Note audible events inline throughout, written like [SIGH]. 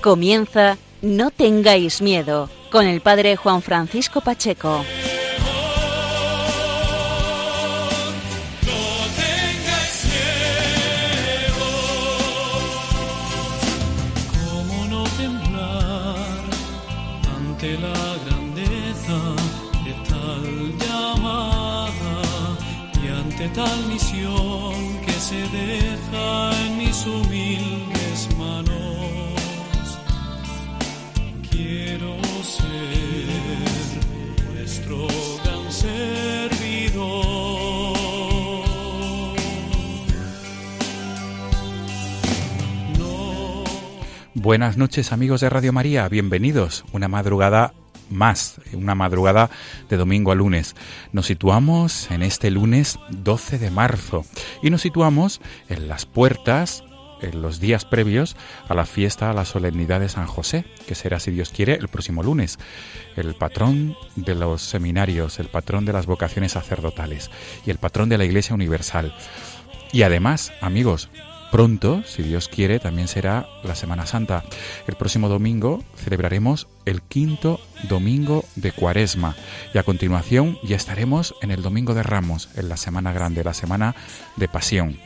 Comienza No tengáis miedo con el padre Juan Francisco Pacheco. Buenas noches amigos de Radio María, bienvenidos. Una madrugada más, una madrugada de domingo a lunes. Nos situamos en este lunes 12 de marzo y nos situamos en las puertas en los días previos a la fiesta, a la solemnidad de San José, que será, si Dios quiere, el próximo lunes, el patrón de los seminarios, el patrón de las vocaciones sacerdotales y el patrón de la Iglesia Universal. Y además, amigos, pronto, si Dios quiere, también será la Semana Santa. El próximo domingo celebraremos el quinto domingo de Cuaresma y a continuación ya estaremos en el Domingo de Ramos, en la Semana Grande, la Semana de Pasión.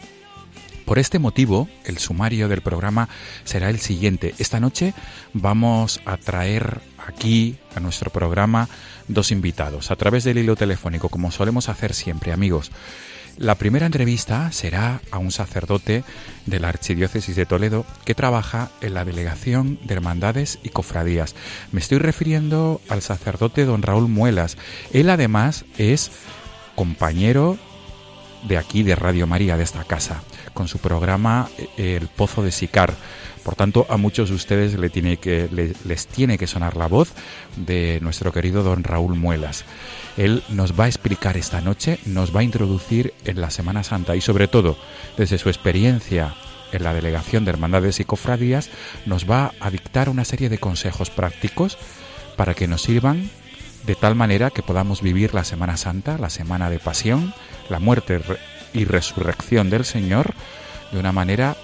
Por este motivo, el sumario del programa será el siguiente. Esta noche vamos a traer aquí a nuestro programa dos invitados a través del hilo telefónico, como solemos hacer siempre, amigos. La primera entrevista será a un sacerdote de la Archidiócesis de Toledo que trabaja en la Delegación de Hermandades y Cofradías. Me estoy refiriendo al sacerdote don Raúl Muelas. Él además es compañero de aquí, de Radio María, de esta casa, con su programa eh, El Pozo de Sicar. Por tanto, a muchos de ustedes les tiene que sonar la voz de nuestro querido don Raúl Muelas. Él nos va a explicar esta noche, nos va a introducir en la Semana Santa y sobre todo, desde su experiencia en la Delegación de Hermandades y Cofradías, nos va a dictar una serie de consejos prácticos para que nos sirvan de tal manera que podamos vivir la Semana Santa, la Semana de Pasión, la muerte y resurrección del Señor de una manera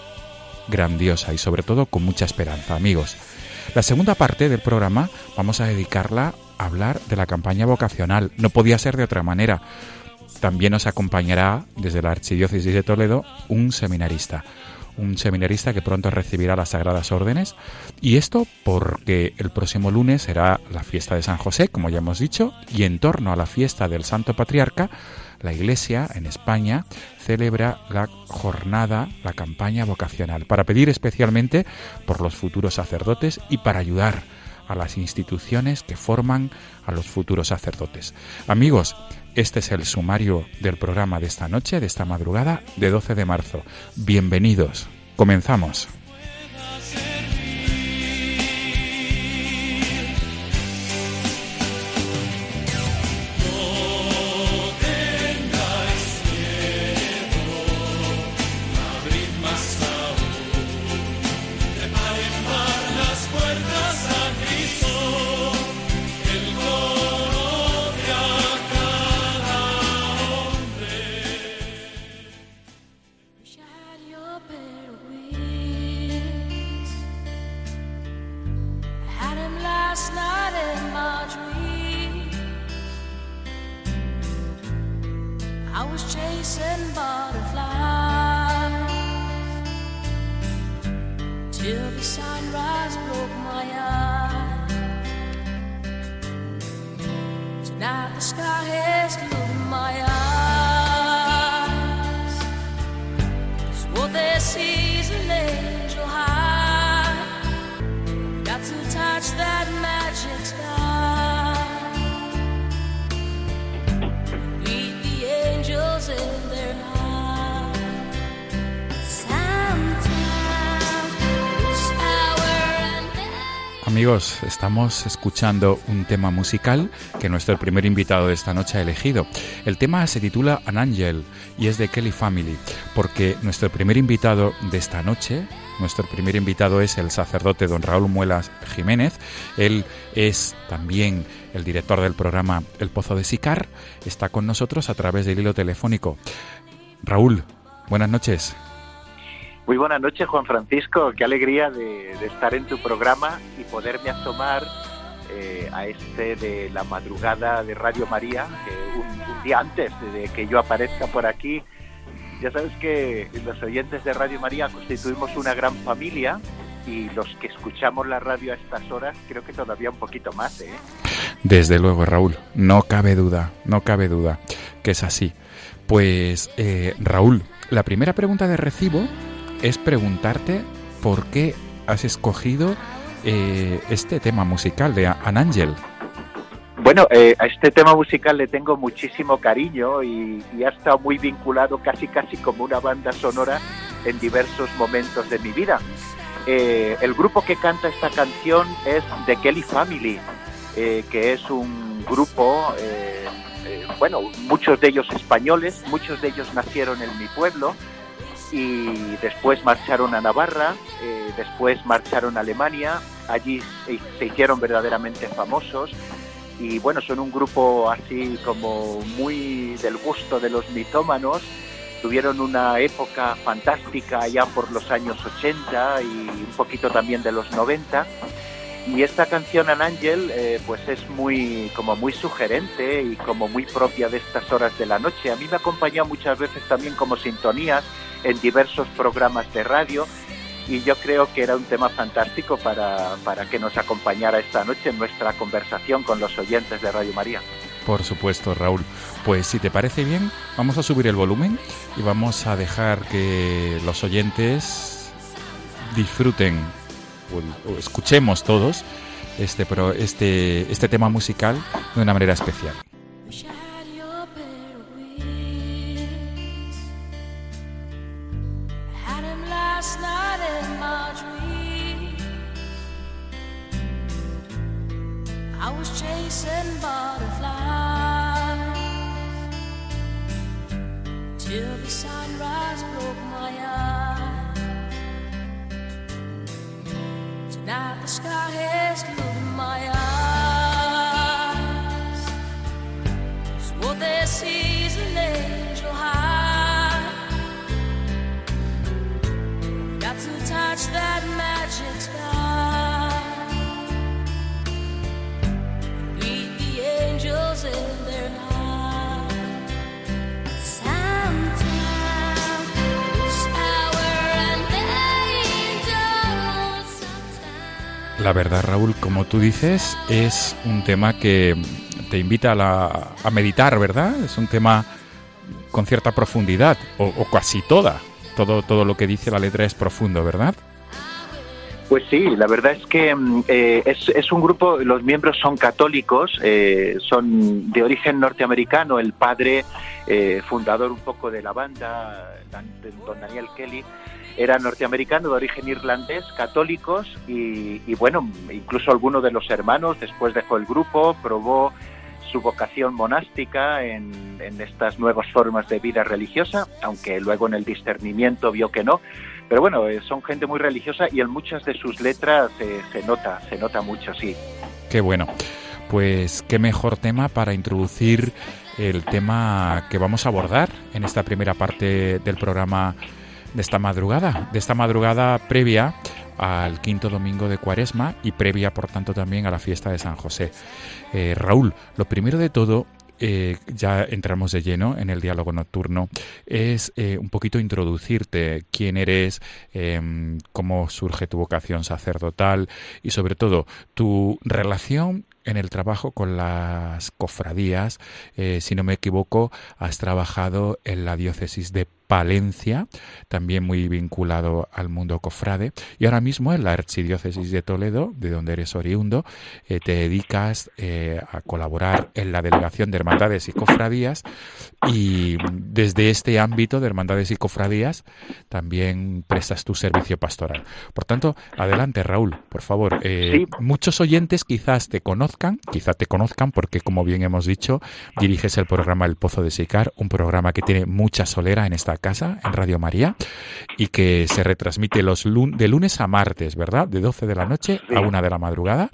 grandiosa y sobre todo con mucha esperanza, amigos. La segunda parte del programa vamos a dedicarla a hablar de la campaña vocacional. No podía ser de otra manera. También nos acompañará desde la Archidiócesis de Toledo un seminarista, un seminarista que pronto recibirá las Sagradas Órdenes. Y esto porque el próximo lunes será la fiesta de San José, como ya hemos dicho, y en torno a la fiesta del Santo Patriarca, la Iglesia en España celebra la jornada, la campaña vocacional, para pedir especialmente por los futuros sacerdotes y para ayudar a las instituciones que forman a los futuros sacerdotes. Amigos, este es el sumario del programa de esta noche, de esta madrugada de 12 de marzo. Bienvenidos. Comenzamos. Estamos escuchando un tema musical que nuestro primer invitado de esta noche ha elegido. El tema se titula An Angel y es de Kelly Family, porque nuestro primer invitado de esta noche, nuestro primer invitado es el sacerdote don Raúl Muelas Jiménez. Él es también el director del programa El Pozo de Sicar. Está con nosotros a través del hilo telefónico. Raúl, buenas noches. Muy buenas noches, Juan Francisco. Qué alegría de, estar en tu programa poderme asomar eh, a este de la madrugada de Radio María, un, día antes de que yo aparezca por aquí. Ya sabes que los oyentes de Radio María constituimos una gran familia y los que escuchamos la radio a estas horas creo que todavía un poquito más. ¿eh? Desde luego, Raúl, no cabe duda, no cabe duda que es así. Pues, eh, Raúl, la primera pregunta de recibo es preguntarte por qué has escogido eh, este tema musical de An Angel. Bueno, eh, a este tema musical le tengo muchísimo cariño y, ha estado muy vinculado casi casi como una banda sonora en diversos momentos de mi vida. Eh, el grupo que canta esta canción es The Kelly Family, que es un grupo, bueno, muchos de ellos españoles, muchos de ellos nacieron en mi pueblo, y después marcharon a Navarra, eh, después marcharon a Alemania, allí se hicieron verdaderamente famosos. Y bueno, son un grupo así como muy del gusto de los mitómanos, tuvieron una época fantástica allá por los años 80 y un poquito también de los 90 y esta canción An Angel eh, pues es muy como muy sugerente y como muy propia de estas horas de la noche. A mí me acompañado muchas veces también como sintonías en diversos programas de radio y yo creo que era un tema fantástico para, para que nos acompañara esta noche en nuestra conversación con los oyentes de Radio María. Por supuesto, Raúl. Pues si te parece bien, vamos a subir el volumen y vamos a dejar que los oyentes disfruten escuchemos todos este, este, este tema musical de una manera especial. Tú dices, es un tema que te invita a, meditar, ¿verdad? Es un tema con cierta profundidad, o, casi toda. Todo, todo lo que dice la letra es profundo, ¿verdad? Pues sí, la verdad es que mm, eh, es, un grupo, los miembros son católicos, eh, son de origen norteamericano, el padre eh, fundador un poco de la banda, don Daniel Kelly, era norteamericano de origen irlandés, católicos y, bueno, incluso alguno de los hermanos después dejó el grupo, probó su vocación monástica en, estas nuevas formas de vida religiosa, aunque luego en el discernimiento vio que no. Pero bueno, eh, son gente muy religiosa y en muchas de sus letras eh, se nota, se nota mucho, sí. Qué bueno. Pues qué mejor tema para introducir el tema que vamos a abordar en esta primera parte del programa de esta madrugada, de esta madrugada previa al quinto domingo de Cuaresma y previa, por tanto, también a la fiesta de San José. Eh, Raúl, lo primero de todo, eh, ya entramos de lleno en el diálogo nocturno, es eh, un poquito introducirte quién eres, em, cómo surge tu vocación sacerdotal y sobre todo tu relación en el trabajo con las cofradías. Eh, si no me equivoco, has trabajado en la diócesis de Palencia, también muy vinculado al mundo cofrade, y ahora mismo en la Archidiócesis de Toledo, de donde eres oriundo, eh, te dedicas eh, a colaborar en la Delegación de Hermandades y Cofradías, y desde este ámbito de Hermandades y Cofradías también prestas tu servicio pastoral. Por tanto, adelante Raúl, por favor. Eh, muchos oyentes quizás te conozcan, quizás te conozcan porque, como bien hemos dicho, diriges el programa El Pozo de Sicar, un programa que tiene mucha solera en esta casa, en Radio María, y que se retransmite los de lunes a martes, ¿verdad? De 12 de la noche a 1 de la madrugada,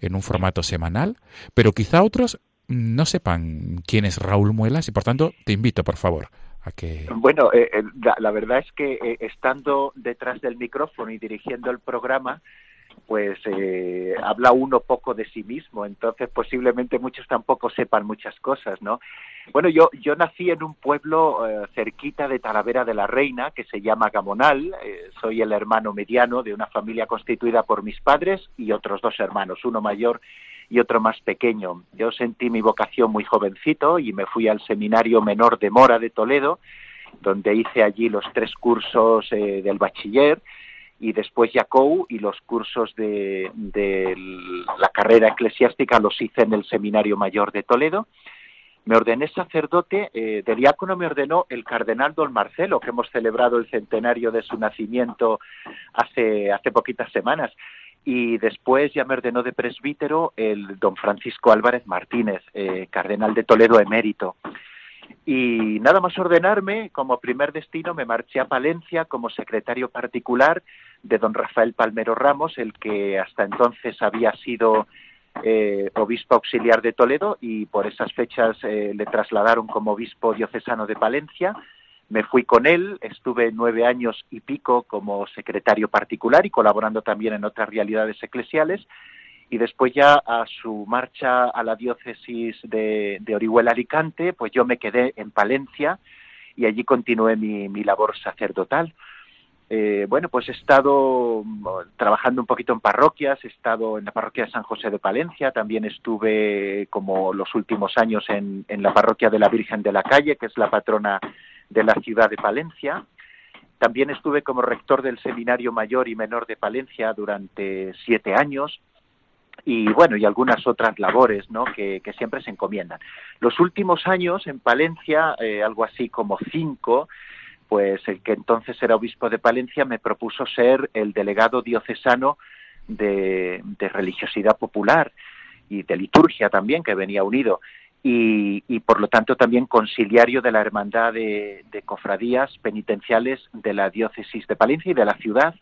en un formato semanal, pero quizá otros no sepan quién es Raúl Muelas y por tanto te invito, por favor. A que... Bueno, eh, eh, la, verdad es que eh, estando detrás del micrófono y dirigiendo el programa, pues eh, habla uno poco de sí mismo, entonces posiblemente muchos tampoco sepan muchas cosas, ¿no? Bueno, yo, yo nací en un pueblo eh, cerquita de Talavera de la Reina, que se llama Gamonal, eh, soy el hermano mediano de una familia constituida por mis padres y otros dos hermanos, uno mayor y otro más pequeño. Yo sentí mi vocación muy jovencito y me fui al seminario menor de Mora de Toledo, donde hice allí los tres cursos del bachiller, y después Yacou y los cursos de, la carrera eclesiástica los hice en el Seminario Mayor de Toledo. Me ordené sacerdote, eh, de diácono me ordenó el cardenal don Marcelo, que hemos celebrado el centenario de su nacimiento hace, hace poquitas semanas. Y después ya me ordenó de presbítero el don Francisco Álvarez Martínez, eh, cardenal de Toledo emérito. Y nada más ordenarme, como primer destino me marché a Palencia como secretario particular de don Rafael Palmero Ramos, el que hasta entonces había sido eh, obispo auxiliar de Toledo y por esas fechas eh, le trasladaron como obispo diocesano de Palencia. Me fui con él, estuve nueve años y pico como secretario particular y colaborando también en otras realidades eclesiales y después ya a su marcha a la diócesis de, Orihuela Alicante, pues yo me quedé en Palencia y allí continué mi, labor sacerdotal. Eh, bueno, pues he estado mm, trabajando un poquito en parroquias, he estado en la parroquia de San José de Palencia, también estuve como los últimos años en, en la parroquia de la Virgen de la Calle, que es la patrona de la ciudad de Palencia. También estuve como rector del Seminario Mayor y Menor de Palencia durante siete años y bueno, y algunas otras labores ¿no? que, siempre se encomiendan. Los últimos años en Palencia, eh, algo así como cinco, pues el que entonces era obispo de Palencia me propuso ser el delegado diocesano de, religiosidad popular y de liturgia también, que venía unido, y, y, por lo tanto también conciliario de la Hermandad de, de Cofradías Penitenciales de la Diócesis de Palencia y de la ciudad,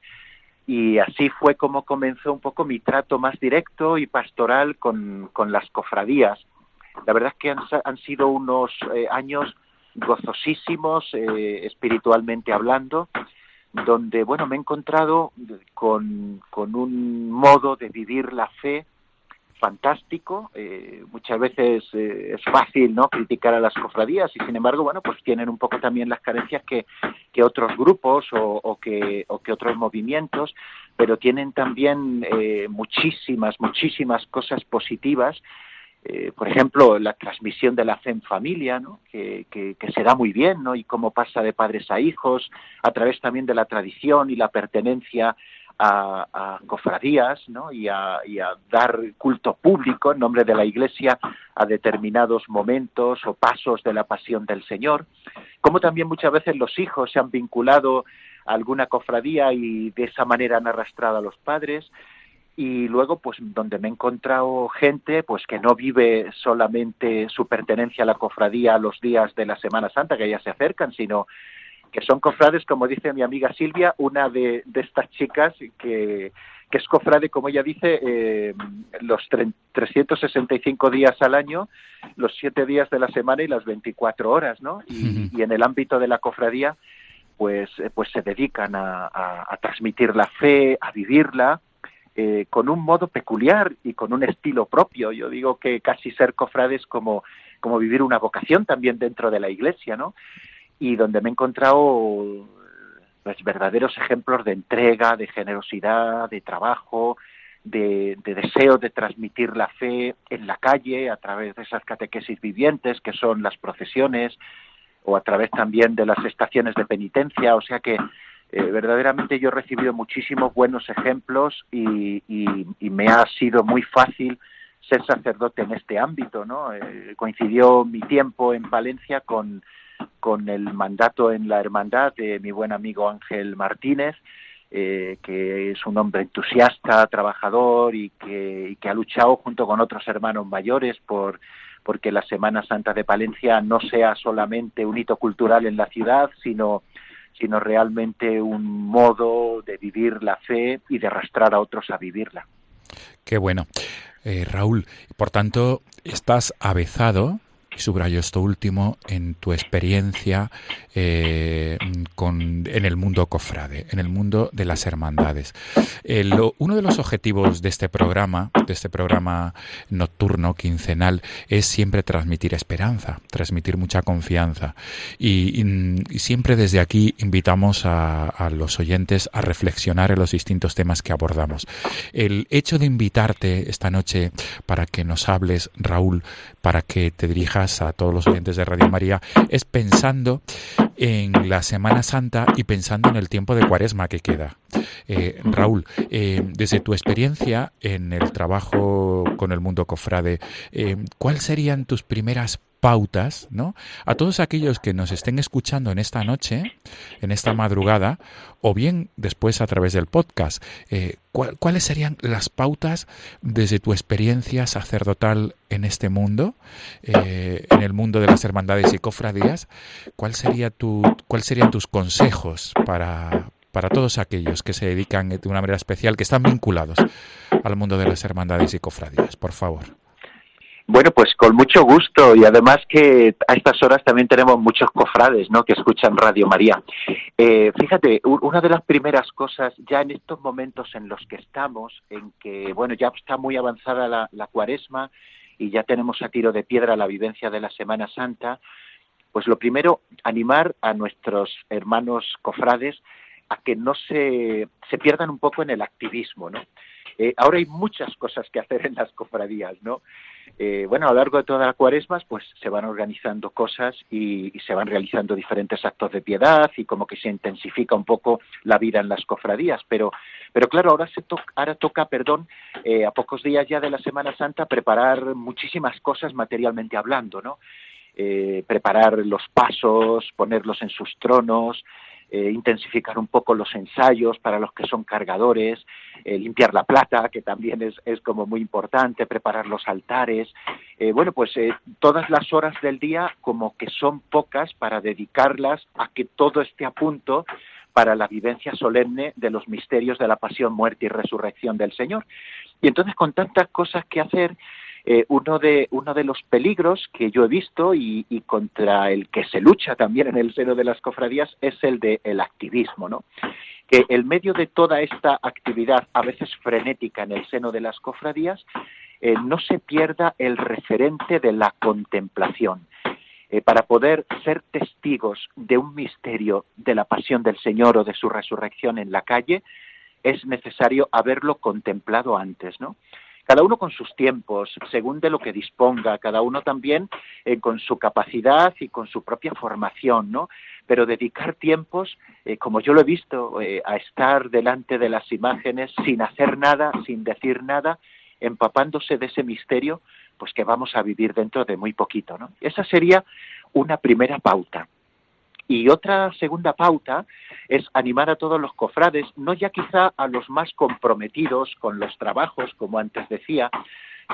y así fue como comenzó un poco mi trato más directo y pastoral con, las cofradías. La verdad es que han, sido unos eh, años gozosísimos eh, espiritualmente hablando, donde bueno me he encontrado con, con un modo de vivir la fe fantástico. Eh, muchas veces eh, es fácil no criticar a las cofradías y sin embargo, bueno, pues tienen un poco también las carencias que, que otros grupos o, que, o que otros movimientos, pero tienen también eh, muchísimas, muchísimas cosas positivas. por ejemplo, la transmisión de la fe en familia, ¿no? que, que, que, se da muy bien, ¿no? y cómo pasa de padres a hijos, a través también de la tradición y la pertenencia a, cofradías ¿no? y, a, dar culto público en nombre de la Iglesia a determinados momentos o pasos de la pasión del Señor, como también muchas veces los hijos se han vinculado a alguna cofradía y de esa manera han arrastrado a los padres y luego pues donde me he encontrado gente pues que no vive solamente su pertenencia a la cofradía los días de la Semana Santa que ya se acercan, sino que son cofrades, como dice mi amiga Silvia, una de, estas chicas que, es cofrade, como ella dice, eh, los 365 días al año, los 7 días de la semana y las 24 horas, ¿no? Y, en el ámbito de la cofradía, pues, eh, pues se dedican a, transmitir la fe, a vivirla, eh, con un modo peculiar y con un estilo propio. Yo digo que casi ser cofrade es como, como vivir una vocación también dentro de la iglesia, ¿no? Y donde me he encontrado pues, verdaderos ejemplos de entrega, de generosidad, de trabajo, de, deseo de transmitir la fe en la calle a través de esas catequesis vivientes que son las procesiones o a través también de las estaciones de penitencia. O sea que eh, verdaderamente yo he recibido muchísimos buenos ejemplos y, me ha sido muy fácil ser sacerdote en este ámbito. ¿no? Eh, coincidió mi tiempo en Valencia con, con el mandato en la hermandad de mi buen amigo Ángel Martínez eh, que es un hombre entusiasta, trabajador y que, ha luchado junto con otros hermanos mayores por porque la Semana Santa de Palencia no sea solamente un hito cultural en la ciudad, sino sino realmente un modo de vivir la fe y de arrastrar a otros a vivirla. Qué bueno. Eh, Raúl, por tanto, estás avezado y subrayo esto último, en tu experiencia eh, con, en el mundo cofrade, en el mundo de las hermandades. uno de los objetivos de este programa, de este programa nocturno, quincenal, es siempre transmitir esperanza, transmitir mucha confianza. Y, siempre desde aquí invitamos a los oyentes a reflexionar en los distintos temas que abordamos. El hecho de invitarte esta noche para que nos hables, Raúl, para que te dirijas a todos los oyentes de Radio María es pensando en la Semana Santa y pensando en el tiempo de cuaresma que queda. Eh, Raúl, eh, desde tu experiencia en el trabajo con el mundo cofrade, eh, ¿cuáles serían tus primeras pautas, ¿no? A todos aquellos que nos estén escuchando en esta noche, en esta madrugada, o bien después a través del podcast, eh, ¿cuáles serían las pautas desde tu experiencia sacerdotal en este mundo, eh, en el mundo de las hermandades y cofradías? ¿Cuál sería tu, ¿Cuáles serían tus consejos para, para todos aquellos que se dedican de una manera especial, que están vinculados al mundo de las hermandades y cofradías? Por favor. Bueno, pues con mucho gusto y además que a estas horas también tenemos muchos cofrades, ¿no? Que escuchan Radio María. Eh, fíjate, una de las primeras cosas ya en estos momentos en los que estamos, en que bueno ya está muy avanzada la, cuaresma y ya tenemos a tiro de piedra la vivencia de la Semana Santa, pues lo primero animar a nuestros hermanos cofrades a que no se, se pierdan un poco en el activismo, ¿no? Eh, ahora hay muchas cosas que hacer en las cofradías, ¿no? Eh, bueno, a lo largo de todas las cuaresmas, pues se van organizando cosas y, se van realizando diferentes actos de piedad y como que se intensifica un poco la vida en las cofradías. Pero, pero claro, ahora, se ahora toca, perdón, eh, a pocos días ya de la Semana Santa, preparar muchísimas cosas materialmente hablando, ¿no? preparar los pasos, ponerlos en sus tronos, eh, intensificar un poco los ensayos para los que son cargadores, eh, limpiar la plata, que también es, es, como muy importante, preparar los altares. Eh, bueno, pues todas las horas del día como que son pocas para dedicarlas a que todo esté a punto para la vivencia solemne de los misterios de la pasión, muerte y resurrección del Señor. Y entonces con tantas cosas que hacer, eh, uno, de, uno de los peligros que yo he visto y, contra el que se lucha también en el seno de las cofradías es el del el activismo, ¿no? Que el medio de toda esta actividad, a veces frenética en el seno de las cofradías, eh, no se pierda el referente de la contemplación. Eh, para poder ser testigos de un misterio de la pasión del Señor o de su resurrección en la calle, es necesario haberlo contemplado antes, ¿no? Cada uno con sus tiempos, según de lo que disponga, cada uno también eh, con su capacidad y con su propia formación, ¿no? Pero dedicar tiempos, eh, como yo lo he visto, eh, a estar delante de las imágenes sin hacer nada, sin decir nada, empapándose de ese misterio, pues que vamos a vivir dentro de muy poquito, ¿no? Esa sería una primera pauta. Y otra segunda pauta es animar a todos los cofrades, no ya quizá a los más comprometidos con los trabajos, como antes decía,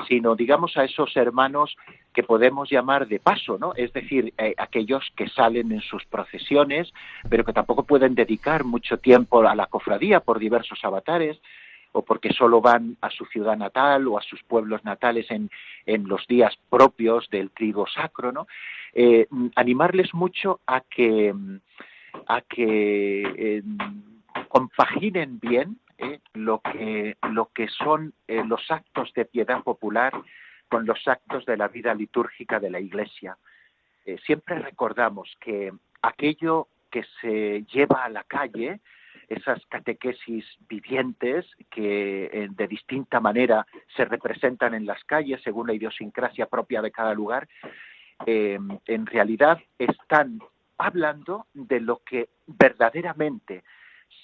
sino digamos a esos hermanos que podemos llamar de paso, ¿no? Es decir, eh, aquellos que salen en sus procesiones, pero que tampoco pueden dedicar mucho tiempo a la cofradía por diversos avatares, o porque solo van a su ciudad natal o a sus pueblos natales en, en los días propios del trigo sacro, ¿no? Eh, animarles mucho a que, a que eh, compaginen bien eh, lo, que, lo que son los actos de piedad popular con los actos de la vida litúrgica de la Iglesia. siempre recordamos que aquello que se lleva a la calle esas catequesis vivientes que eh, de distinta manera se representan en las calles según la idiosincrasia propia de cada lugar, eh, en realidad están hablando de lo que verdaderamente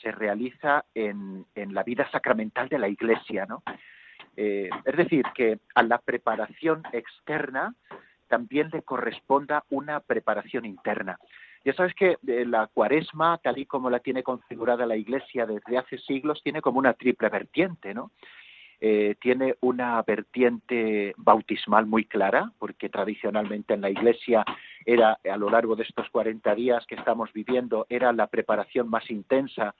se realiza en, en la vida sacramental de la Iglesia, ¿no? Eh, es decir, que a la preparación externa también le corresponda una preparación interna. Ya sabes que eh, la cuaresma, tal y como la tiene configurada la Iglesia desde hace siglos, tiene como una triple vertiente, ¿no? Eh, tiene una vertiente bautismal muy clara, porque tradicionalmente en la Iglesia era, a lo largo de estos 40 días que estamos viviendo, era la preparación más intensa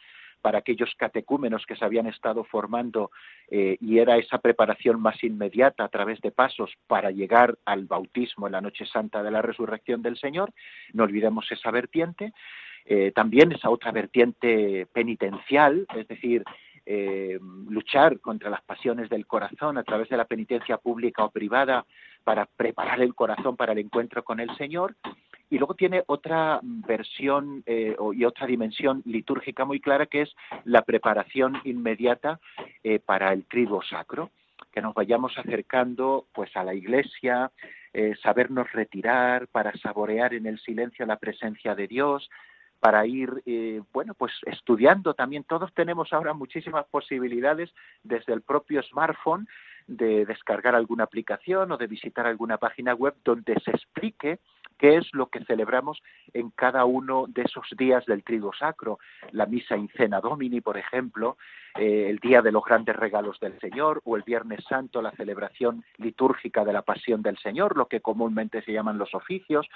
para aquellos catecúmenos que se habían estado formando eh, y era esa preparación más inmediata a través de pasos para llegar al bautismo en la noche santa de la resurrección del Señor. No olvidemos esa vertiente. Eh, también esa otra vertiente penitencial, es decir, eh, luchar contra las pasiones del corazón a través de la penitencia pública o privada para preparar el corazón para el encuentro con el Señor. Y luego tiene otra versión eh, y otra dimensión litúrgica muy clara que es la preparación inmediata eh, para el trigo sacro, que nos vayamos acercando pues a la iglesia, eh, sabernos retirar para saborear en el silencio la presencia de Dios, para ir, bueno, pues estudiando también. Todos tenemos ahora muchísimas posibilidades desde el propio smartphone de descargar alguna aplicación o de visitar alguna página web donde se explique qué es lo que celebramos en cada uno de esos días del trigo sacro, la misa in cena domini, por ejemplo, eh, el día de los grandes regalos del Señor, o el Viernes Santo, la celebración litúrgica de la Pasión del Señor, lo que comúnmente se llaman los oficios,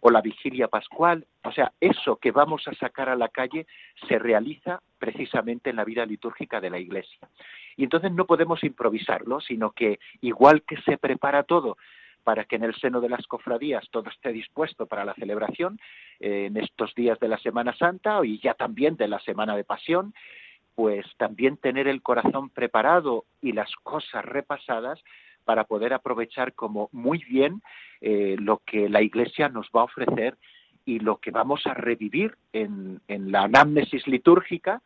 o la vigilia pascual. O sea, eso que vamos a sacar a la calle se realiza precisamente en la vida litúrgica de la Iglesia. Y entonces no podemos improvisarlo, sino que igual que se prepara todo para que en el seno de las cofradías todo esté dispuesto para la celebración eh, en estos días de la Semana Santa y ya también de la Semana de Pasión, pues también tener el corazón preparado y las cosas repasadas para poder aprovechar como muy bien eh, lo que la Iglesia nos va a ofrecer y lo que vamos a revivir en, en la anamnesis litúrgica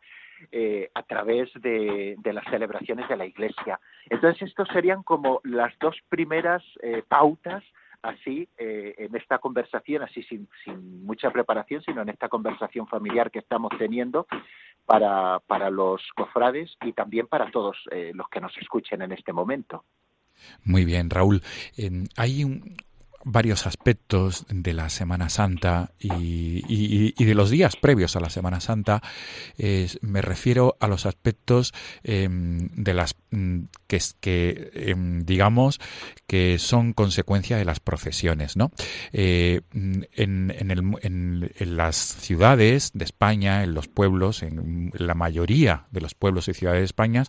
eh, a través de, las celebraciones de la Iglesia. Entonces, estos serían como las dos primeras eh, pautas así eh, en esta conversación, así sin, sin, mucha preparación, sino en esta conversación familiar que estamos teniendo para, para los cofrades y también para todos los que nos escuchen en este momento. Muy bien, Raúl. hay un, varios aspectos de la Semana Santa y, de los días previos a la Semana Santa. me refiero a los aspectos em, de las mm, que, que em, digamos que son consecuencia de las procesiones, ¿no? Eh, en, en, las ciudades de España, en los pueblos, en la mayoría de los pueblos y ciudades de España,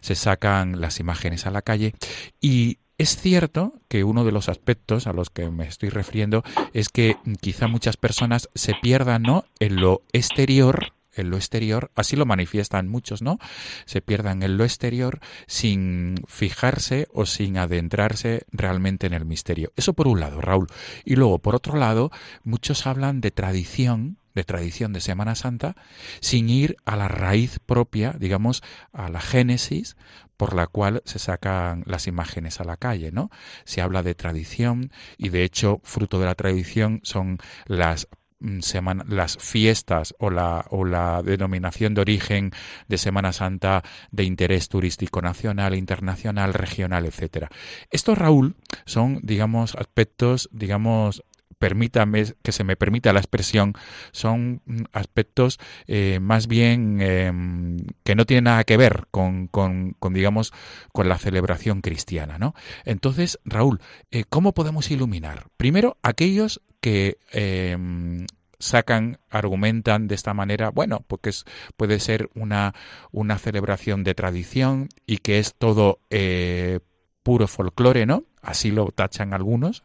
se sacan las imágenes a la calle y es cierto que uno de los aspectos a los que me estoy refiriendo es que quizá muchas personas se pierdan ¿no? en lo exterior en lo exterior, así lo manifiestan muchos, ¿no? Se pierdan en lo exterior sin fijarse o sin adentrarse realmente en el misterio. Eso por un lado, Raúl. Y luego, por otro lado, muchos hablan de tradición de tradición de Semana Santa, sin ir a la raíz propia, digamos, a la génesis por la cual se sacan las imágenes a la calle, ¿no? Se habla de tradición y de hecho fruto de la tradición son las mm, las fiestas o la, o la denominación de origen de Semana Santa de interés turístico nacional, internacional, regional, etcétera. Estos, Raúl, son, digamos, aspectos, digamos, permítame que se me permita la expresión, son aspectos eh, más bien em, que no tienen nada que ver con, con, digamos, con la celebración cristiana, ¿no? Entonces, Raúl, eh, ¿cómo podemos iluminar? Primero, aquellos que em, sacan, argumentan de esta manera, bueno, porque puede ser una, una celebración de tradición y que es todo eh, puro folclore, ¿no? Así lo tachan algunos,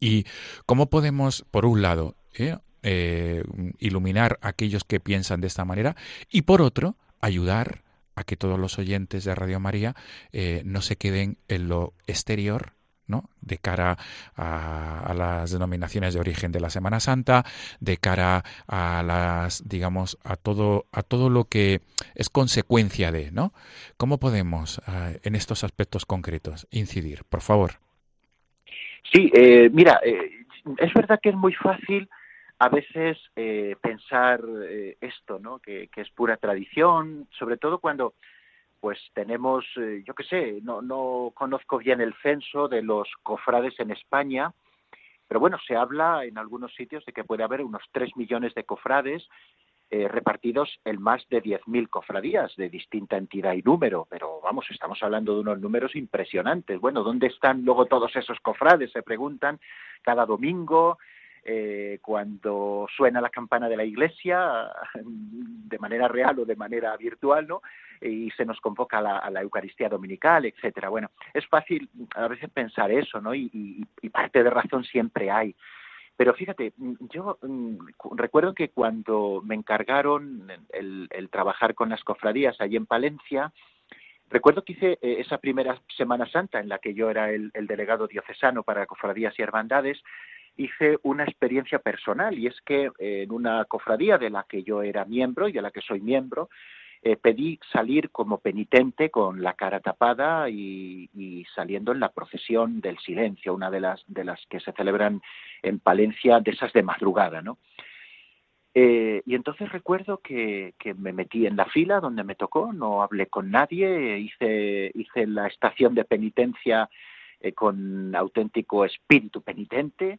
¿Y cómo podemos, por un lado, eh, eh, iluminar a aquellos que piensan de esta manera y por otro, ayudar a que todos los oyentes de Radio María eh, no se queden en lo exterior, ¿no? de cara a, las denominaciones de origen de la Semana Santa, de cara a las, digamos, a todo, a todo lo que es consecuencia de, ¿no? ¿Cómo podemos en estos aspectos concretos incidir? Por favor. Sí, eh, mira, eh, es verdad que es muy fácil a veces pensar esto, ¿no? Que, es pura tradición, sobre todo cuando pues tenemos, eh, yo qué sé, no, no conozco bien el censo de los cofrades en España, pero bueno, se habla en algunos sitios de que puede haber unos 3 millones de cofrades eh, repartidos en más de 10.000 cofradías de distinta entidad y número, pero vamos, estamos hablando de unos números impresionantes. Bueno, ¿dónde están luego todos esos cofrades? Se preguntan cada domingo, eh, cuando suena la campana de la iglesia, [LAUGHS] de manera real o de manera virtual, ¿no? Y se nos convoca a la, Eucaristía Dominical, etcétera. Bueno, es fácil a veces pensar eso, ¿no? Y, parte de razón siempre hay. Pero fíjate, yo mm, recuerdo que cuando me encargaron el, trabajar con las cofradías allí en Palencia, recuerdo que hice eh, esa primera Semana Santa en la que yo era el, el delegado diocesano para cofradías y hermandades, hice una experiencia personal y es que eh, en una cofradía de la que yo era miembro y de la que soy miembro, eh, pedí salir como penitente con la cara tapada y, saliendo en la procesión del silencio, una de las, que se celebran en Palencia, de esas de madrugada, ¿no? Eh, y entonces recuerdo que, me metí en la fila donde me tocó, no hablé con nadie, hice, hice la estación de penitencia con auténtico espíritu penitente,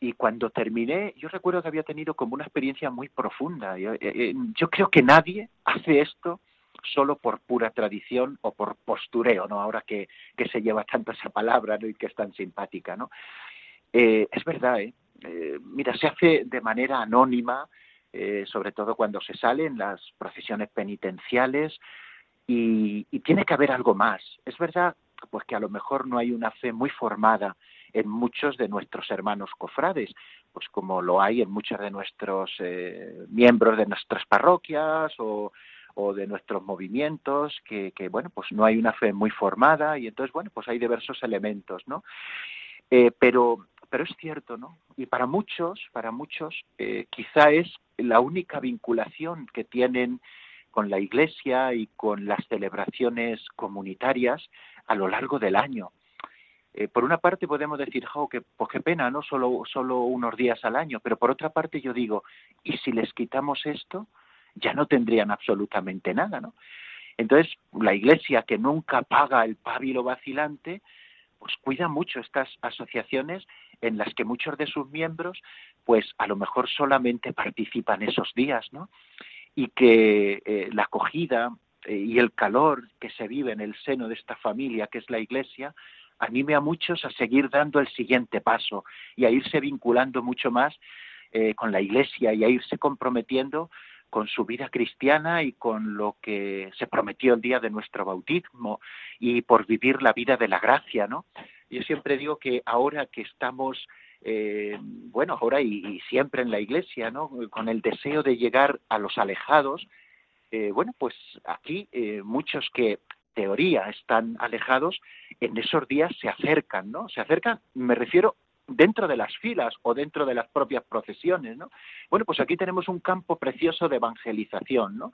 y cuando terminé, yo recuerdo que había tenido como una experiencia muy profunda. Yo, eh, eh, creo que nadie hace esto solo por pura tradición o por postureo, ¿no? Ahora que, que se lleva tanto esa palabra y que es tan simpática, ¿no? Eh, es verdad, ¿eh? Mira, se hace de manera anónima, sobre todo cuando se salen las procesiones penitenciales, y, y tiene que haber algo más. Es verdad, pues que a lo mejor no hay una fe muy formada en muchos de nuestros hermanos cofrades, pues como lo hay en muchos de nuestros eh, miembros de nuestras parroquias o, de nuestros movimientos, que, bueno, pues no hay una fe muy formada y entonces, bueno, pues hay diversos elementos, ¿no? Eh, pero, pero es cierto, ¿no? Y para muchos, para muchos, eh, quizá es la única vinculación que tienen con la Iglesia y con las celebraciones comunitarias a lo largo del año. Eh, por una parte podemos decir, jo, que, pues qué pena, ¿no? Solo, solo unos días al año, pero por otra parte yo digo, ¿y si les quitamos esto? Ya no tendrían absolutamente nada, ¿no? Entonces, la Iglesia, que nunca paga el pábilo vacilante, pues cuida mucho estas asociaciones en las que muchos de sus miembros, pues a lo mejor solamente participan esos días, ¿no? Y que eh, la acogida eh, y el calor que se vive en el seno de esta familia, que es la Iglesia, anime a muchos a seguir dando el siguiente paso y a irse vinculando mucho más eh, con la Iglesia y a irse comprometiendo con su vida cristiana y con lo que se prometió el día de nuestro bautismo y por vivir la vida de la gracia, ¿no? Yo siempre digo que ahora que estamos, eh, bueno, ahora y, siempre en la Iglesia, ¿no? Con el deseo de llegar a los alejados, eh, bueno, pues aquí muchos que teoría están alejados, en esos días se acercan, ¿no? Se acercan, me refiero dentro de las filas o dentro de las propias procesiones, ¿no? Bueno, pues aquí tenemos un campo precioso de evangelización, ¿no?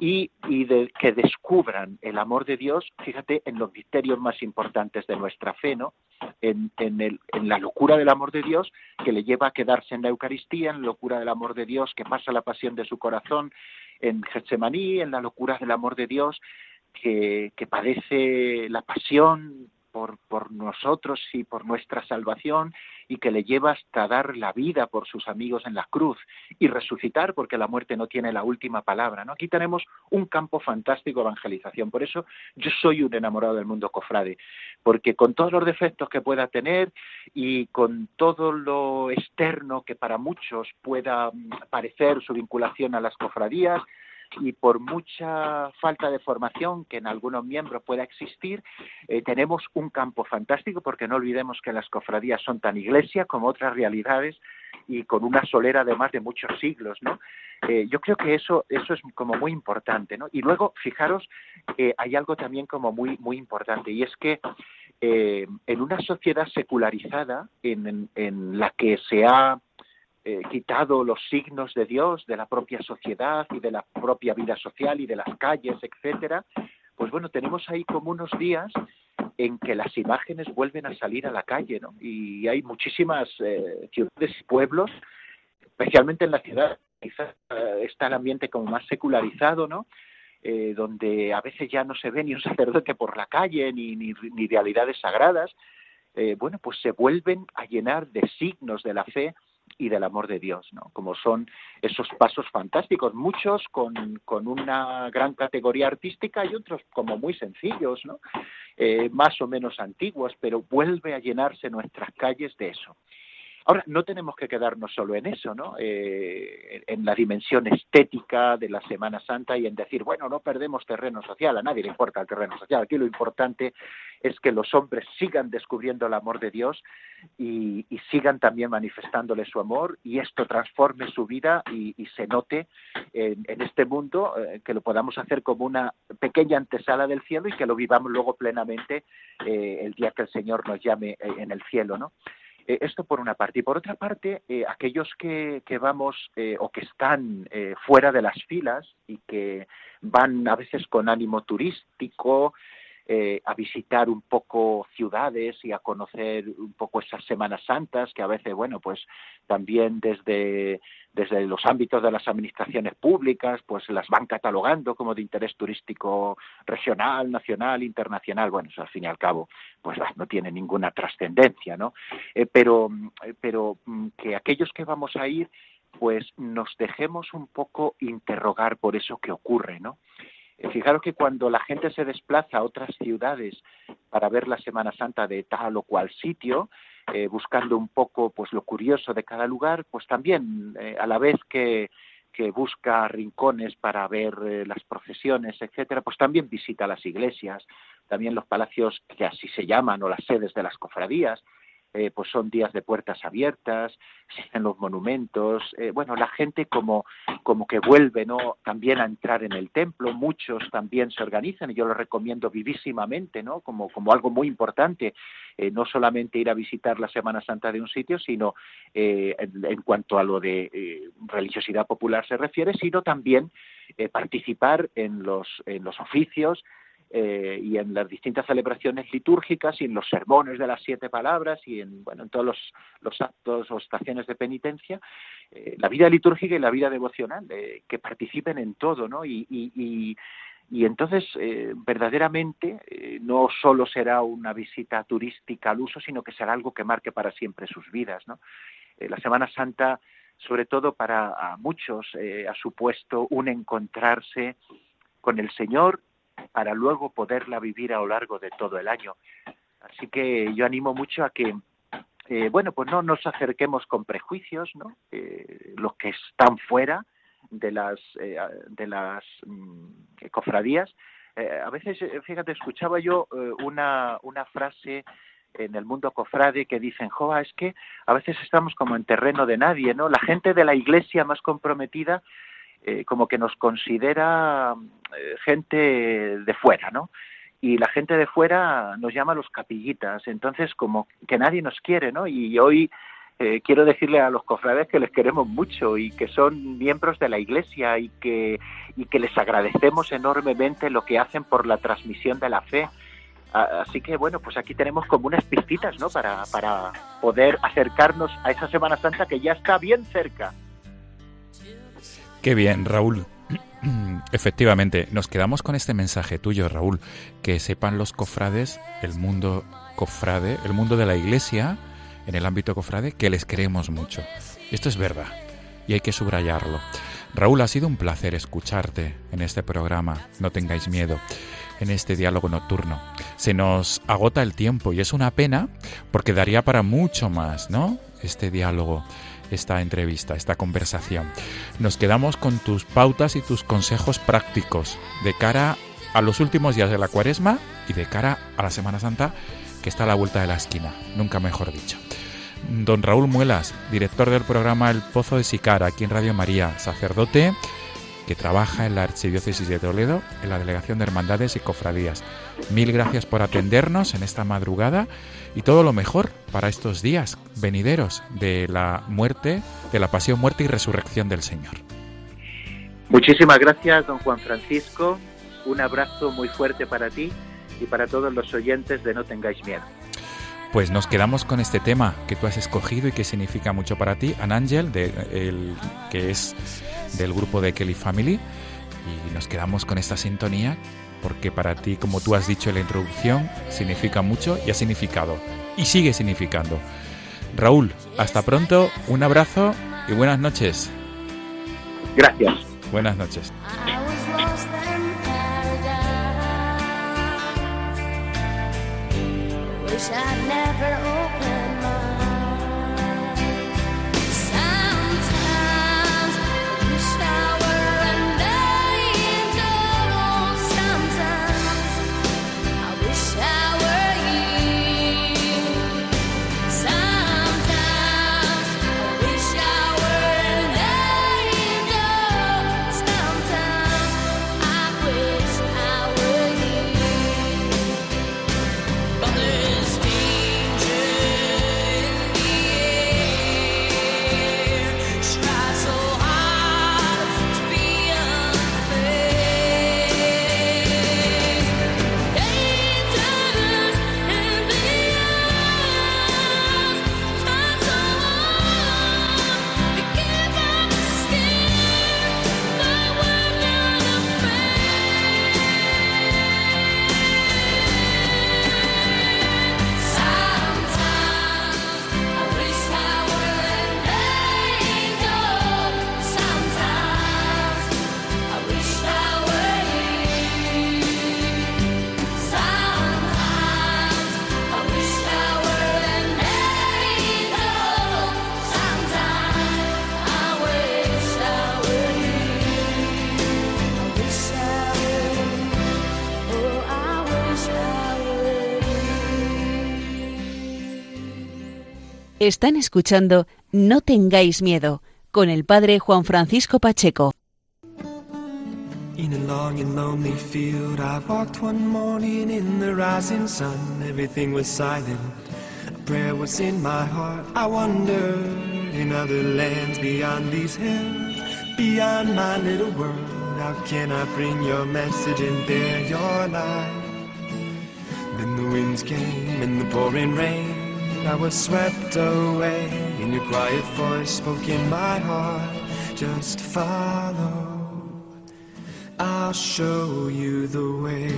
Y, y de que descubran el amor de Dios, fíjate, en los misterios más importantes de nuestra fe, ¿no? En, en, el, en la locura del amor de Dios que le lleva a quedarse en la Eucaristía, en la locura del amor de Dios que pasa la pasión de su corazón en Getsemaní, en la locura del amor de Dios que, padece la pasión por, nosotros y por nuestra salvación y que le lleva hasta dar la vida por sus amigos en la cruz y resucitar porque la muerte no tiene la última palabra. ¿no? Aquí tenemos un campo fantástico de evangelización. Por eso yo soy un enamorado del mundo cofrade, porque con todos los defectos que pueda tener y con todo lo externo que para muchos pueda parecer su vinculación a las cofradías, y por mucha falta de formación que en algunos miembros pueda existir, eh, tenemos un campo fantástico porque no olvidemos que las cofradías son tan iglesia como otras realidades y con una solera de más de muchos siglos, ¿no? Eh, yo creo que eso, eso es como muy importante, ¿no? Y luego, fijaros, hay algo también como muy, muy importante y es que eh, en una sociedad secularizada en, en la que se ha eh, quitado los signos de Dios de la propia sociedad y de la propia vida social y de las calles, etcétera, pues bueno, tenemos ahí como unos días en que las imágenes vuelven a salir a la calle, ¿no? Y hay muchísimas eh, ciudades y pueblos, especialmente en la ciudad, quizás eh, está el ambiente como más secularizado, ¿no? Eh, donde a veces ya no se ve ni un sacerdote por la calle, ni, ni, ni realidades sagradas, bueno, pues se vuelven a llenar de signos de la fe y del amor de Dios, ¿no? Como son esos pasos fantásticos, muchos con, con una gran categoría artística y otros como muy sencillos, ¿no? Eh, más o menos antiguos, pero vuelve a llenarse nuestras calles de eso. Ahora, no tenemos que quedarnos solo en eso, ¿no? Eh, en la dimensión estética de la Semana Santa y en decir, bueno, no perdemos terreno social, a nadie le importa el terreno social. Aquí lo importante es que los hombres sigan descubriendo el amor de Dios y, sigan también manifestándole su amor y esto transforme su vida y, se note en, este mundo, eh, que lo podamos hacer como una pequeña antesala del cielo y que lo vivamos luego plenamente eh, el día que el Señor nos llame en el cielo, ¿no? Eh, esto por una parte. Y por otra parte, eh, aquellos que, que vamos eh, o que están eh, fuera de las filas y que van a veces con ánimo turístico eh, a visitar un poco ciudades y a conocer un poco esas Semanas Santas, que a veces, bueno, pues también desde, desde los ámbitos de las administraciones públicas, pues las van catalogando como de interés turístico regional, nacional, internacional. Bueno, al fin y al cabo, pues no tiene ninguna trascendencia, ¿no? Eh, pero, pero mm, que aquellos que vamos a ir, pues nos dejemos un poco interrogar por eso que ocurre, ¿no? Eh, Fijaros que cuando la gente se desplaza a otras ciudades para ver la Semana Santa de tal o cual sitio, eh, buscando un poco pues lo curioso de cada lugar, pues también eh, a la vez que, que busca rincones para ver las procesiones, etcétera, pues también visita las iglesias, también los palacios que así se llaman o las sedes de las cofradías, eh, pues son días de puertas abiertas, [LAUGHS] existen los monumentos, eh, bueno, la gente como, como que vuelve ¿no? también a entrar en el templo, muchos también se organizan y yo lo recomiendo vivísimamente, ¿no? como, como algo muy importante, eh, no solamente ir a visitar la Semana Santa de un sitio, sino eh, en, en, cuanto a lo de eh, religiosidad popular se refiere, sino también participar en los, en los oficios, eh, y en las distintas celebraciones litúrgicas y en los sermones de las siete palabras y en, bueno, en todos los, los actos o estaciones de penitencia, eh, la vida litúrgica y la vida devocional, eh, que participen en todo, ¿no? Y, y, y, y entonces, eh, verdaderamente, eh, no solo será una visita turística al uso, sino que será algo que marque para siempre sus vidas, ¿no? Eh, la Semana Santa, sobre todo para a muchos, eh, ha supuesto un encontrarse con el Señor para luego poderla vivir a lo largo de todo el año. Así que yo animo mucho a que, eh, bueno, pues no nos acerquemos con prejuicios, ¿no? Eh, los que están fuera de las, eh, de las mm, cofradías. Eh, a veces, eh, fíjate, escuchaba yo una, una frase en el mundo cofrade que dicen, joa, es que a veces estamos como en terreno de nadie, ¿no? La gente de la iglesia más comprometida eh, como que nos considera eh, gente de fuera, ¿no? Y la gente de fuera nos llama los capillitas, entonces como que nadie nos quiere, ¿no? Y hoy eh, quiero decirle a los cofrades que les queremos mucho y que son miembros de la iglesia y que, y que les agradecemos enormemente lo que hacen por la transmisión de la fe. Así que bueno, pues aquí tenemos como unas pistitas, ¿no? Para, para poder acercarnos a esa Semana Santa que ya está bien cerca. Qué bien, Raúl. [CLEARS THROAT] Efectivamente, nos quedamos con este mensaje tuyo, Raúl, que sepan los cofrades, el mundo cofrade, el mundo de la iglesia, en el ámbito cofrade, que les queremos mucho. Esto es verdad y hay que subrayarlo. Raúl, ha sido un placer escucharte en este programa, no tengáis miedo, en este diálogo nocturno. Se nos agota el tiempo y es una pena porque daría para mucho más, ¿no? Este diálogo esta entrevista, esta conversación. Nos quedamos con tus pautas y tus consejos prácticos de cara a los últimos días de la cuaresma y de cara a la Semana Santa que está a la vuelta de la esquina, nunca mejor dicho. Don Raúl Muelas, director del programa El Pozo de Sicara, aquí en Radio María, sacerdote que trabaja en la Archidiócesis de Toledo, en la Delegación de Hermandades y Cofradías. Mil gracias por atendernos en esta madrugada y todo lo mejor para estos días venideros de la muerte, de la pasión, muerte y resurrección del Señor. Muchísimas gracias, don Juan Francisco. Un abrazo muy fuerte para ti y para todos los oyentes de No tengáis miedo. Pues nos quedamos con este tema que tú has escogido y que significa mucho para ti, An Angel, de, el, que es del grupo de Kelly Family. Y nos quedamos con esta sintonía porque para ti, como tú has dicho en la introducción, significa mucho y ha significado. Y sigue significando. Raúl, hasta pronto, un abrazo y buenas noches. Gracias. Buenas noches. Wish never Están escuchando No tengáis miedo con el padre Juan Francisco Pacheco. In a long and lonely field, I walked one morning in the rising sun. Everything was silent. A prayer was in my heart. I wondered in other lands beyond these hills, beyond my little world. How can I bring your message and bear your light? Then the winds came and the pouring rain. I was swept away, and your quiet voice spoke in my heart. Just follow. I'll show you the way.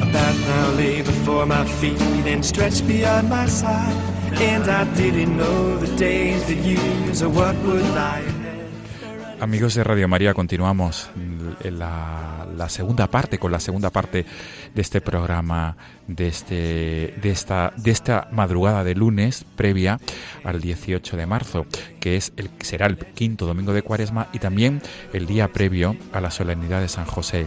A path now lay before my feet and stretched beyond my sight. And I didn't know the days, the years, or what would lie. Amigos de Radio María, continuamos en la, la segunda parte, con la segunda parte de este programa, de, este, de, esta, de esta madrugada de lunes previa al 18 de marzo, que es el, será el quinto domingo de cuaresma y también el día previo a la solemnidad de San José.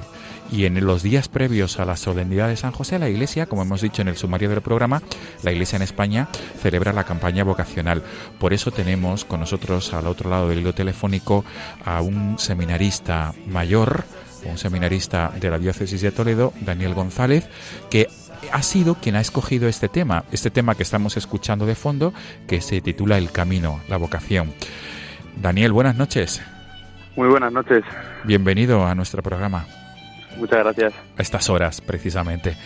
Y en los días previos a la solemnidad de San José, la Iglesia, como hemos dicho en el sumario del programa, la Iglesia en España celebra la campaña vocacional. Por eso tenemos con nosotros al otro lado del hilo telefónico a un seminarista mayor, un seminarista de la diócesis de Toledo, Daniel González, que ha sido quien ha escogido este tema, este tema que estamos escuchando de fondo, que se titula El Camino, la vocación. Daniel, buenas noches. Muy buenas noches. Bienvenido a nuestro programa. Muchas gracias. A estas horas, precisamente.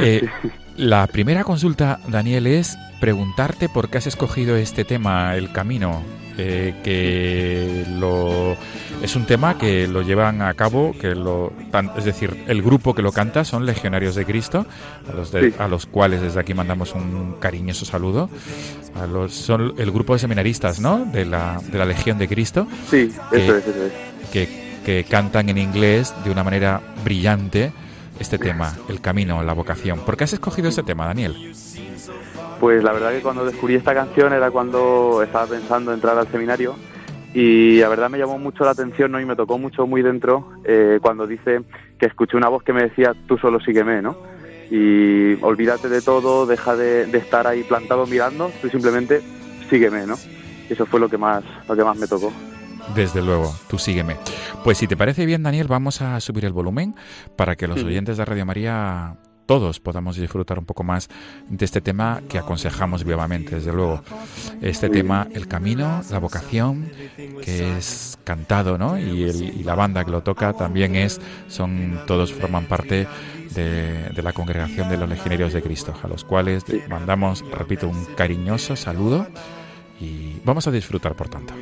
Eh, [LAUGHS] la primera consulta, Daniel, es preguntarte por qué has escogido este tema, el camino, eh, que lo es un tema que lo llevan a cabo, que lo, es decir, el grupo que lo canta son Legionarios de Cristo, a los, de- Sí. a los cuales desde aquí mandamos un cariñoso saludo. A los, son el grupo de seminaristas, ¿no? De la, de la Legión de Cristo Sí, Que- eso es, eso es. que, que cantan en inglés de una manera brillante este tema, el camino, la vocación. ¿Por qué has escogido este tema, Daniel? Pues la verdad que cuando descubrí esta canción era cuando estaba pensando entrar al seminario y la verdad me llamó mucho la atención ¿no? y me tocó mucho muy dentro eh, cuando dice que escuché una voz que me decía tú solo sígueme, ¿no? Y olvídate de todo, deja de, de estar ahí plantado mirando, tú simplemente sígueme, ¿no? eso fue lo que más, lo que más me tocó. Desde luego, tú sígueme. Pues si te parece bien, Daniel, vamos a subir el volumen para que los oyentes de Radio María todos podamos disfrutar un poco más de este tema que aconsejamos vivamente, desde luego. Este tema, el camino, la vocación, que es cantado, ¿no? Y, el- y la banda que lo toca también es, son, todos forman parte de, de la congregación de los legionarios de Cristo, a los cuales mandamos, repito, un cariñoso saludo y vamos a disfrutar, por tanto.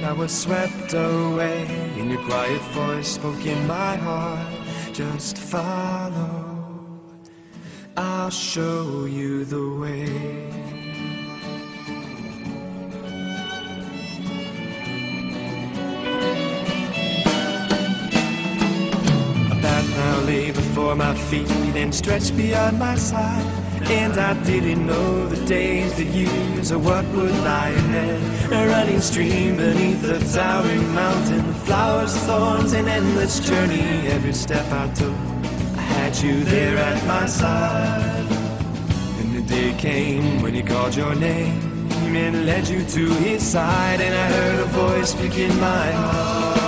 I was swept away, and your quiet voice spoke in my heart. Just follow, I'll show you the way. A path now lay before my feet and stretched beyond my side. And I didn't know the days, the years, or what would lie ahead. A running stream beneath a towering mountain, flowers, thorns, an endless journey. Every step I took, I had you there at my side. And the day came when he called your name and led you to his side, and I heard a voice speak in my heart.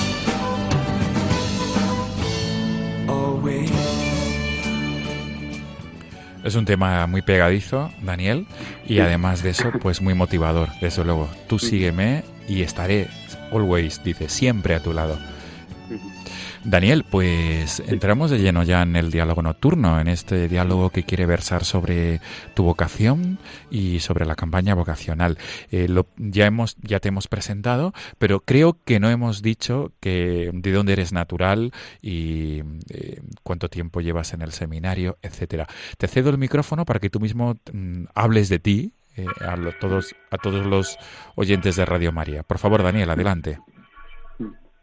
Es un tema muy pegadizo, Daniel, y además de eso, pues muy motivador, desde luego. Tú sígueme y estaré, always, dice, siempre a tu lado. Daniel, pues entramos de lleno ya en el diálogo nocturno, en este diálogo que quiere versar sobre tu vocación y sobre la campaña vocacional. Eh, lo- ya hemos, ya te hemos presentado, pero creo que no hemos dicho que de dónde eres natural y eh, cuánto tiempo llevas en el seminario, etcétera. Te cedo el micrófono para que tú mismo mm, hables de ti eh, a lo- todos a todos los oyentes de Radio María. Por favor, Daniel, adelante.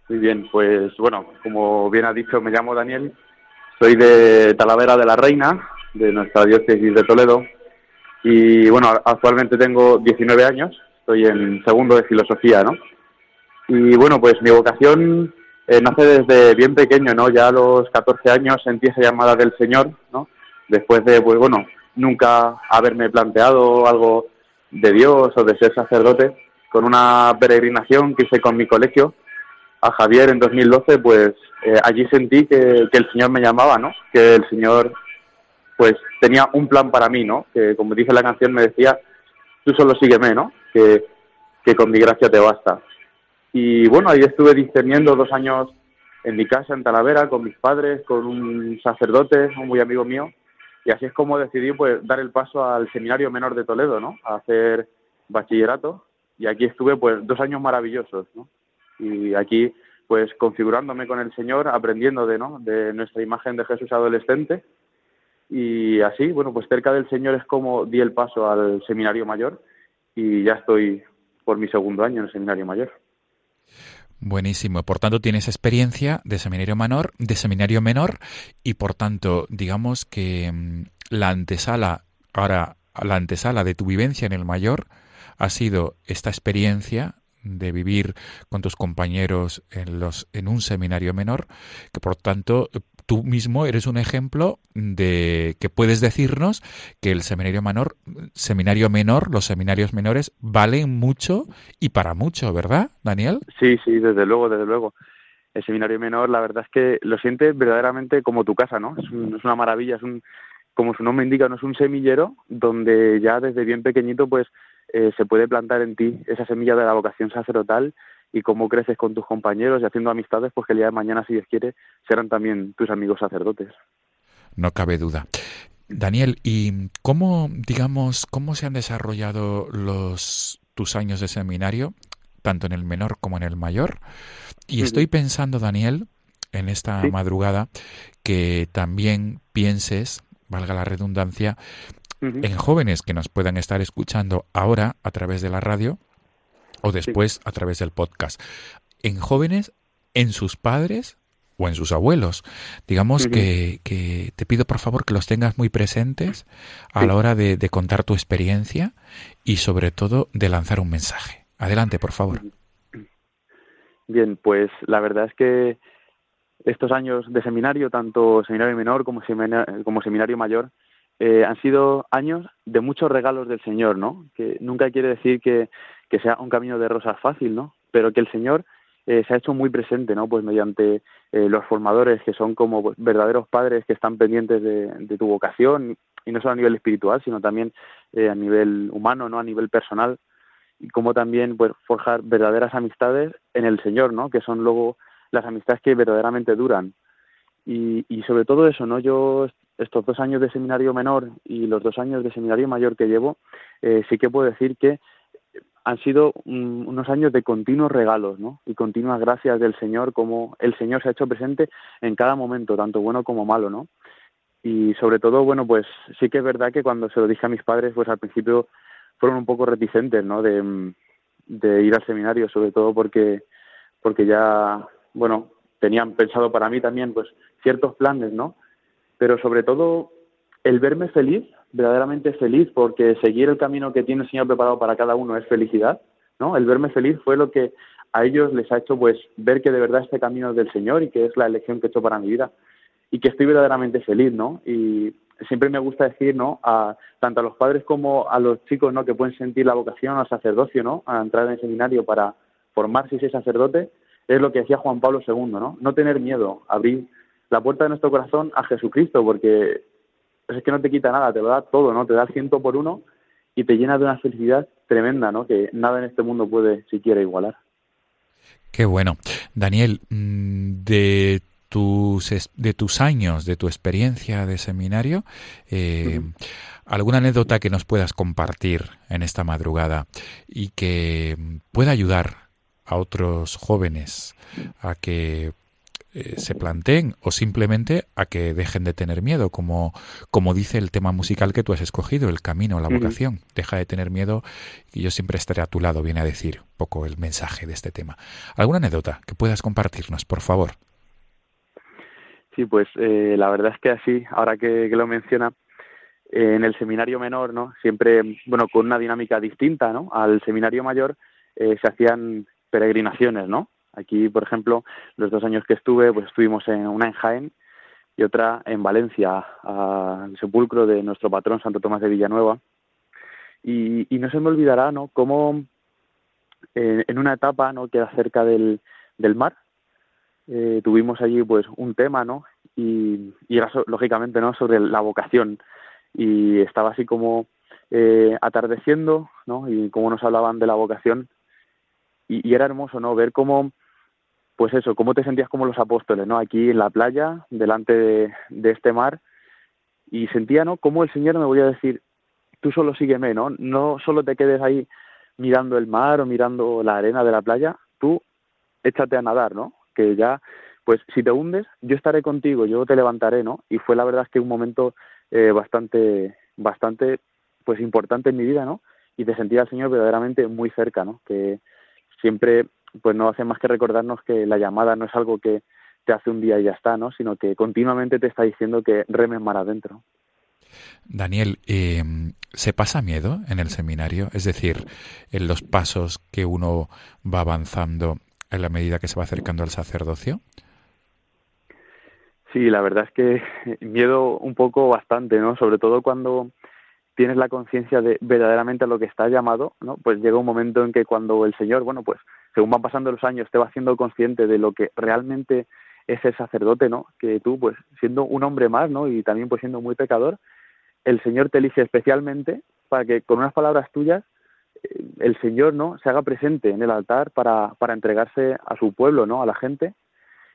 Muy bien, pues bueno, como bien ha dicho, me llamo Daniel, soy de Talavera de la Reina, de nuestra diócesis de Toledo, y bueno, actualmente tengo 19 años, estoy en segundo de filosofía, ¿no? Y bueno, pues mi vocación eh, nace desde bien pequeño, ¿no? Ya a los 14 años sentí esa llamada del Señor, ¿no? Después de, pues bueno, nunca haberme planteado algo de Dios o de ser sacerdote, con una peregrinación que hice con mi colegio, a Javier en 2012, pues eh, allí sentí que, el Señor me llamaba, ¿no? Que el Señor, pues, tenía un plan para mí, ¿no? Que, como dice la canción, me decía, tú solo sígueme, ¿no? Que, que con mi gracia te basta. Y bueno, ahí estuve discerniendo dos años en mi casa, en Talavera, con mis padres, con un sacerdote, un muy amigo mío, y así es como decidí, pues, dar el paso al Seminario Menor de Toledo, ¿no? A hacer bachillerato, y aquí estuve, pues, dos años maravillosos, ¿no? Y aquí pues configurándome con el Señor, aprendiendo de, ¿no? de nuestra imagen de Jesús adolescente y así, bueno, pues cerca del Señor es como di el paso al seminario mayor y ya estoy por mi segundo año en el seminario mayor. Buenísimo. Por tanto, tienes experiencia de seminario menor, de seminario menor, y por tanto, digamos que mm, la antesala, ahora, la antesala de tu vivencia en el mayor ha sido esta experiencia de vivir con tus compañeros en los en un seminario menor, que por tanto tú mismo eres un ejemplo de que puedes decirnos que el seminario menor, seminario menor, los seminarios menores valen mucho y para mucho, ¿verdad, Daniel? Sí, sí, desde luego, desde luego. El seminario menor, la verdad es que lo sientes verdaderamente como tu casa, ¿no? Es, un- es una maravilla, es un, como su nombre indica, no es un semillero donde ya desde bien pequeñito, pues, eh, se puede plantar en ti esa semilla de la vocación sacerdotal y cómo creces con tus compañeros y haciendo amistades, pues que el día de mañana, si Dios quiere, serán también tus amigos sacerdotes. No cabe duda. Daniel, ¿y cómo, digamos, cómo se han desarrollado los tus años de seminario, tanto en el menor como en el mayor? Y estoy pensando, Daniel, en esta Sí. madrugada, que también pienses, valga la redundancia, En jóvenes que nos puedan estar escuchando ahora a través de la radio o después a través del podcast. En jóvenes, en sus padres o en sus abuelos. Digamos que, que te pido por favor que los tengas muy presentes a Sí. la hora de, de contar tu experiencia y sobre todo de lanzar un mensaje. Adelante, por favor. Bien, pues la verdad es que estos años de seminario, tanto seminario menor como seminario, como seminario mayor, eh, han sido años de muchos regalos del Señor, ¿no? Que nunca quiere decir que, que sea un camino de rosas fácil, ¿no? Pero que el Señor eh, se ha hecho muy presente, ¿no? Pues mediante eh, los formadores que son como pues, verdaderos padres que están pendientes de, tu vocación y no solo a nivel espiritual, sino también eh, a nivel humano, ¿no? A nivel personal y como también pues forjar verdaderas amistades en el Señor, ¿no? Que son luego las amistades que verdaderamente duran. Y, y sobre todo eso, ¿no? Yo estos dos años de seminario menor y los dos años de seminario mayor que llevo, eh, sí que puedo decir que han sido un- unos años de continuos regalos, ¿no? Y continuas gracias del Señor, como el Señor se ha hecho presente en cada momento, tanto bueno como malo, ¿no? Y sobre todo, bueno, pues sí que es verdad que cuando se lo dije a mis padres, pues al principio fueron un poco reticentes, ¿no? De, de ir al seminario, sobre todo porque, porque ya, bueno, tenían pensado para mí también, pues, ciertos planes, ¿no? Pero sobre todo el verme feliz, verdaderamente feliz, porque seguir el camino que tiene el Señor preparado para cada uno es felicidad, ¿no? El verme feliz fue lo que a ellos les ha hecho, pues, ver que de verdad este camino es del Señor y que es la elección que he hecho para mi vida y que estoy verdaderamente feliz, ¿no? Y siempre me gusta decir, ¿no? A tanto a los padres como a los chicos, ¿no? Que pueden sentir la vocación al sacerdocio, ¿no? A entrar en el seminario para formarse y ser sacerdote, es lo que decía Juan Pablo II, ¿no? No tener miedo, abrir la puerta de nuestro corazón a Jesucristo, porque es que no te quita nada, te lo da todo, ¿no? Te da el ciento por uno y te llena de una felicidad tremenda, ¿no? Que nada en este mundo puede siquiera igualar. Qué bueno. Daniel, mm, de tus, de tus años, de tu experiencia de seminario, eh, ¿alguna anécdota que nos puedas compartir en esta madrugada y que pueda ayudar a otros jóvenes a que eh, se planteen o simplemente a que dejen de tener miedo, como, como dice el tema musical que tú has escogido, el camino, la vocación. Deja de tener miedo y yo siempre estaré a tu lado, viene a decir un poco el mensaje de este tema. ¿Alguna anécdota que puedas compartirnos, por favor? Sí, pues eh, la verdad es que así, ahora que, que lo menciona, eh, en el seminario menor, ¿no? Siempre, bueno, con una dinámica distinta, ¿no? Al seminario mayor eh, se hacían peregrinaciones, ¿no? Aquí, por ejemplo, los dos años que estuve, pues estuvimos en una en Jaén y otra en Valencia, al sepulcro de nuestro patrón Santo Tomás de Villanueva. Y, no se me olvidará, ¿no? Cómo eh, en una etapa, ¿no? Que era cerca del, mar, eh, tuvimos allí pues un tema, ¿no? Y, era lógicamente, ¿no? Sobre la vocación y estaba así como eh, atardeciendo, ¿no? Y cómo nos hablaban de la vocación y, y era hermoso, ¿no? Ver cómo, pues eso, cómo te sentías como los apóstoles, ¿no? Aquí en la playa, delante de, este mar y sentía, ¿no? Cómo el Señor me volvía a decir, tú solo sígueme, ¿no? No solo te quedes ahí mirando el mar o mirando la arena de la playa, tú échate a nadar, ¿no? Que ya, pues si te hundes, yo estaré contigo, yo te levantaré, ¿no? Y fue la verdad es que un momento eh, bastante, bastante, pues importante en mi vida, ¿no? Y te sentía al Señor verdaderamente muy cerca, ¿no? Que siempre, pues no hace más que recordarnos que la llamada no es algo que te hace un día y ya está, ¿no? Sino que continuamente te está diciendo que remes mar adentro. Daniel, eh, ¿se pasa miedo en el seminario? Es decir, en los pasos que uno va avanzando en la medida que se va acercando al sacerdocio. Sí, la verdad es que [LAUGHS] miedo un poco bastante, ¿no? Sobre todo cuando tienes la conciencia de verdaderamente a lo que estás llamado, ¿no? Pues llega un momento en que cuando el Señor, bueno, pues según van pasando los años, te va haciendo consciente de lo que realmente es el sacerdote, ¿no? Que tú, pues siendo un hombre más, ¿no? Y también pues siendo muy pecador, el Señor te elige especialmente para que con unas palabras tuyas eh, el Señor, ¿no? Se haga presente en el altar para, para entregarse a su pueblo, ¿no? A la gente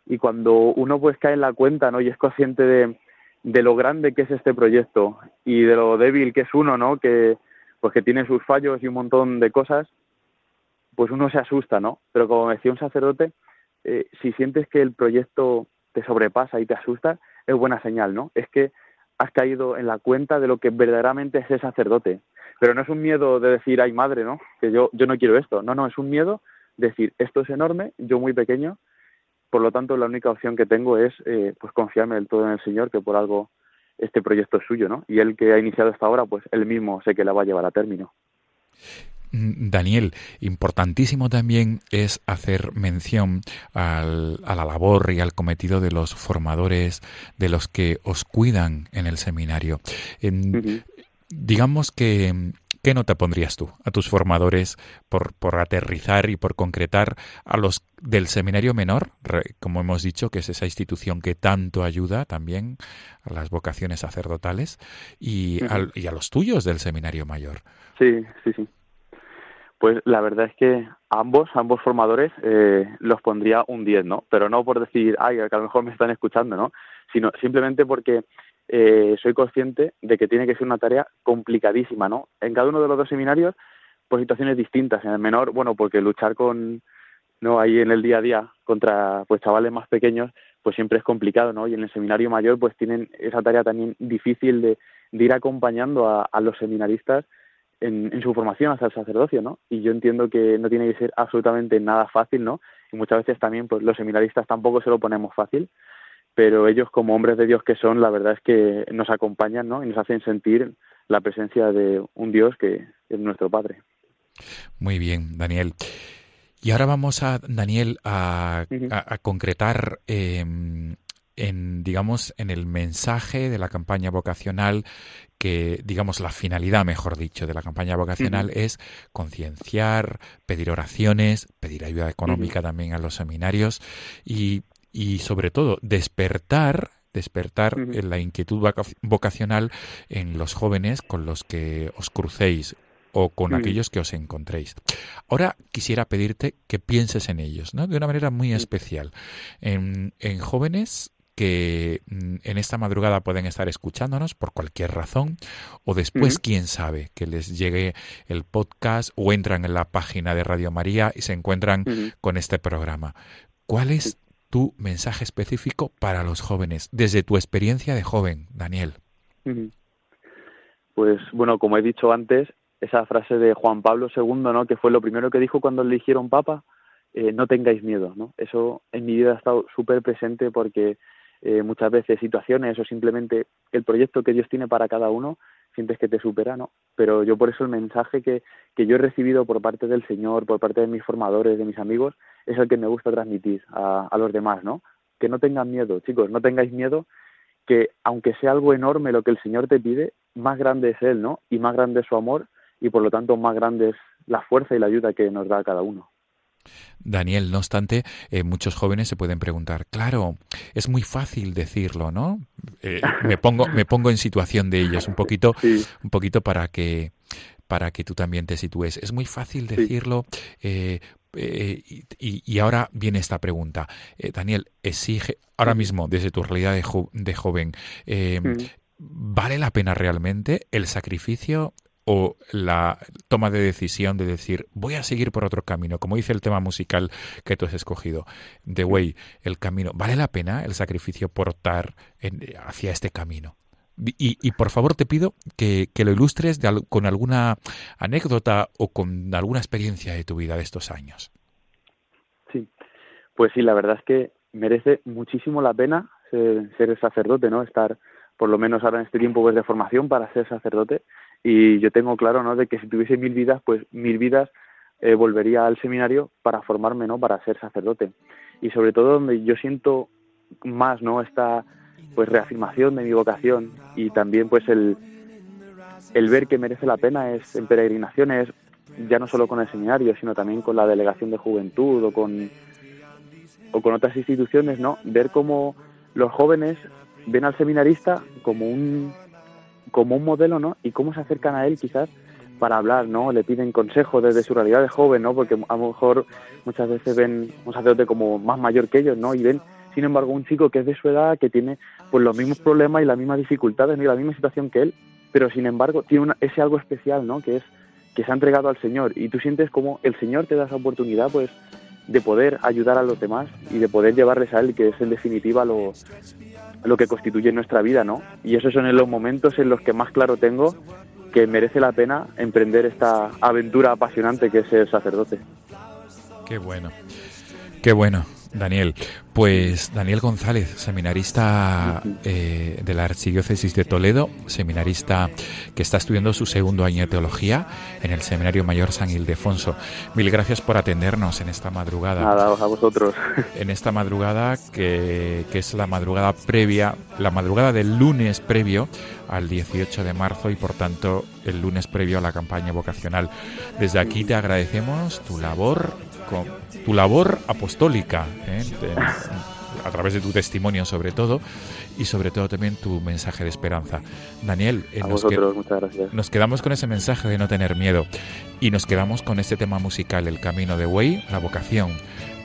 y cuando uno pues cae en la cuenta no y es consciente de, de lo grande que es este proyecto y de lo débil que es uno no que pues que tiene sus fallos y un montón de cosas pues uno se asusta no pero como decía un sacerdote eh, si sientes que el proyecto te sobrepasa y te asusta es buena señal no es que has caído en la cuenta de lo que verdaderamente es el sacerdote. Pero no es un miedo de decir ay madre no que yo yo no quiero esto no no es un miedo de decir esto es enorme yo muy pequeño Por lo tanto, la única opción que tengo es eh, pues confiarme del todo en el Señor, que por algo este proyecto es suyo, ¿no? Y él que ha iniciado hasta ahora, pues él mismo sé que la va a llevar a término. Mm, Daniel, importantísimo también es hacer mención al- a la labor y al cometido de los formadores, de los que os cuidan en el seminario. Digamos que, ¿qué nota pondrías tú a tus formadores por, por aterrizar y por concretar a los del seminario menor, como hemos dicho, que es esa institución que tanto ayuda también a las vocaciones sacerdotales, y, al- y a los tuyos del seminario mayor? Sí, sí, sí. Pues la verdad es que ambos, ambos formadores, eh, los pondría un 10, ¿no? Pero no por decir, ay, que a lo mejor me están escuchando, ¿no? Sino simplemente porque eh, soy consciente de que tiene que ser una tarea complicadísima, ¿no? En cada uno de los dos seminarios, por situaciones distintas. En el menor, bueno, porque luchar con, ¿no? Ahí en el día a día contra, pues, chavales más pequeños, pues siempre es complicado, ¿no? Y en el seminario mayor, pues tienen esa tarea también difícil de, de ir acompañando a, a los seminaristas en, en su formación hacia el sacerdocio, ¿no? Y yo entiendo que no tiene que ser absolutamente nada fácil, ¿no? Y muchas veces también, pues los seminaristas tampoco se lo ponemos fácil, pero ellos como hombres de Dios que son, la verdad es que nos acompañan, ¿no? Y nos hacen sentir la presencia de un Dios que es nuestro Padre. Muy bien, Daniel. Y ahora vamos a, Daniel, a- a concretar eh, en, digamos, en el mensaje de la campaña vocacional que, digamos, la finalidad, mejor dicho, de la campaña vocacional es concienciar, pedir oraciones, pedir ayuda económica también a los seminarios y, y sobre todo, despertar despertar la inquietud voca- vocacional en los jóvenes con los que os crucéis o con aquellos que os encontréis. Ahora quisiera pedirte que pienses en ellos, ¿no? De una manera muy especial. En, en jóvenes que mm, en esta madrugada pueden estar escuchándonos por cualquier razón o después, quién sabe, que les llegue el podcast o entran en la página de Radio María y se encuentran con este programa. ¿Cuál es tu mensaje específico para los jóvenes desde tu experiencia de joven, Daniel? Pues bueno, como he dicho antes, esa frase de Juan Pablo II, ¿no? Que fue lo primero que dijo cuando le eligieron papa, eh, no tengáis miedo, ¿no? Eso en mi vida ha estado súper presente porque eh, muchas veces situaciones o simplemente el proyecto que Dios tiene para cada uno sientes que te supera, ¿no? Pero yo por eso el mensaje que, que yo he recibido por parte del Señor, por parte de mis formadores, de mis amigos, es el que me gusta transmitir a, a los demás, ¿no? Que no tengan miedo, chicos, no tengáis miedo, que aunque sea algo enorme lo que el Señor te pide, más grande es Él, ¿no? Y más grande es su amor y por lo tanto más grande es la fuerza y la ayuda que nos da cada uno. Daniel, no obstante, eh, muchos jóvenes se pueden preguntar, claro, es muy fácil decirlo, ¿no? Eh, me pongo, me pongo en situación de ellos un poquito, Sí. un poquito para que para que tú también te sitúes. Es muy fácil decirlo. eh, eh, y, y- ahora viene esta pregunta. Daniel, exige, ahora mismo, desde tu realidad de, jo- de joven. ¿vale la pena realmente el sacrificio o la toma de decisión de decir voy a seguir por otro camino? Como dice el tema musical que tú has escogido, The Way, el camino. ¿Vale la pena el sacrificio por optar en- hacia este camino? Y, y por favor te pido que, que lo ilustres de con alguna anécdota o con alguna experiencia de tu vida de estos años. Sí, pues sí, la verdad es que merece muchísimo la pena ser, ser sacerdote, ¿no? Estar por lo menos ahora en este tiempo pues, de formación para ser sacerdote. Y yo tengo claro, ¿no? De que si tuviese mil vidas, pues mil vidas eh, volvería al seminario para formarme, ¿no? Para ser sacerdote. Y sobre todo donde yo siento más, ¿no? Esta pues reafirmación de mi vocación y también pues el, el ver que merece la pena es en peregrinaciones, ya no solo con el seminario, sino también con la delegación de juventud o con, o con otras instituciones, ¿no? Ver cómo los jóvenes ven al seminarista como un, como un modelo, ¿no? Y cómo se acercan a él quizás para hablar, ¿no? Le piden consejo desde su realidad de joven, ¿no? Porque a lo mejor muchas veces ven un sacerdote como más mayor que ellos, ¿no? Y ven, sin embargo, un chico que es de su edad, que tiene pues los mismos problemas y las mismas dificultades, ¿no? y la misma situación que él, pero sin embargo tiene una, ese algo especial, ¿no? Que es que se ha entregado al Señor y tú sientes como el Señor te da esa oportunidad, pues, de poder ayudar a los demás y de poder llevarles a Él, que es en definitiva lo, lo que constituye nuestra vida, ¿no? Y esos son los momentos en los que más claro tengo que merece la pena emprender esta aventura apasionante que es ser sacerdote. Qué bueno. Qué bueno. Daniel, pues Daniel González, seminarista eh, de la Archidiócesis de Toledo, seminarista que está estudiando su segundo año de teología en el Seminario Mayor San Ildefonso. Mil gracias por atendernos en esta madrugada. Nada, a vosotros. [LAUGHS] En esta madrugada que, que es la madrugada previa, la madrugada del lunes previo al 18 de marzo y por tanto el lunes previo a la campaña vocacional. Desde aquí te agradecemos tu labor, con, tu labor apostólica, ¿eh? a través de tu testimonio sobre todo y sobre todo también tu mensaje de esperanza. Daniel, eh, nos, vosotros, muchas gracias. nos quedamos con ese mensaje de no tener miedo y nos quedamos con este tema musical, el camino de Way, la vocación,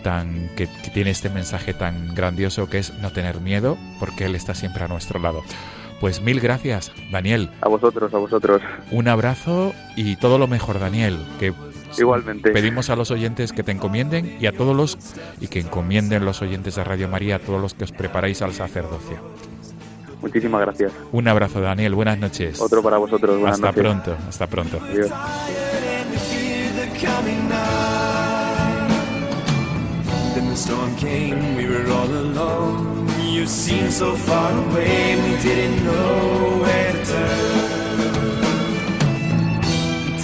tan que, que tiene este mensaje tan grandioso que es no tener miedo, porque él está siempre a nuestro lado. Pues mil gracias, Daniel. A vosotros, a vosotros. Un abrazo y todo lo mejor, Daniel. Que Igualmente. pedimos a los oyentes que te encomienden y a todos los y que encomienden los oyentes de Radio María a todos los que os preparáis al sacerdocio. Muchísimas gracias. Un abrazo, Daniel. Buenas noches. Otro para vosotros. Buenas Hasta noches. pronto. Hasta pronto. Adiós. Then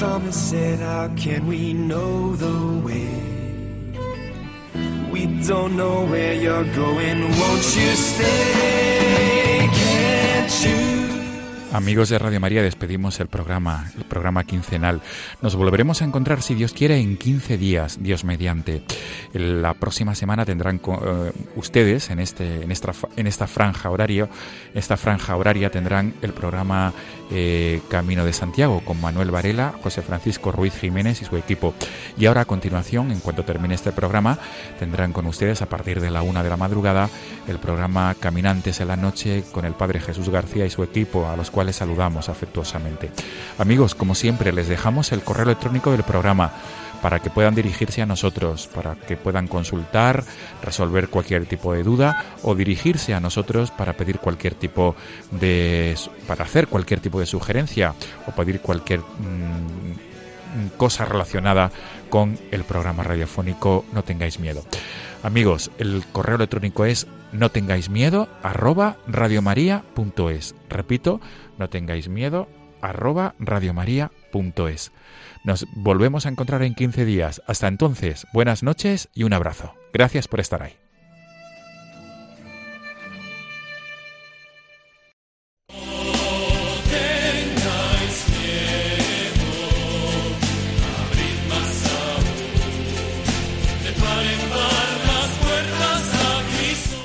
Thomas said, How can we know the way? We don't know where you're going. Won't you stay? Can't you? Amigos de Radio María, despedimos el programa, el programa quincenal. Nos volveremos a encontrar, si Dios quiere, en 15 días, Dios mediante. La próxima semana tendrán eh, ustedes, en, este, en, esta, en esta franja horaria, esta franja horaria tendrán el programa eh, Camino de Santiago con Manuel Varela, José Francisco Ruiz Jiménez y su equipo. Y ahora, a continuación, en cuanto termine este programa, tendrán con ustedes, a partir de la una de la madrugada, el programa Caminantes en la Noche con el Padre Jesús García y su equipo, a los cuales saludamos afectuosamente. Amigos, como siempre, les dejamos el correo electrónico del programa para que puedan dirigirse a nosotros, para que puedan consultar, resolver cualquier tipo de duda o dirigirse a nosotros para pedir cualquier tipo de para hacer cualquier tipo de sugerencia o pedir cualquier mm, cosa relacionada con el programa radiofónico No tengáis miedo. Amigos, el correo electrónico es no tengáis miedo radiomaria.es. Repito, no tengáis miedo arroba radiomaria.es. Nos volvemos a encontrar en 15 días. Hasta entonces, buenas noches y un abrazo. Gracias por estar ahí.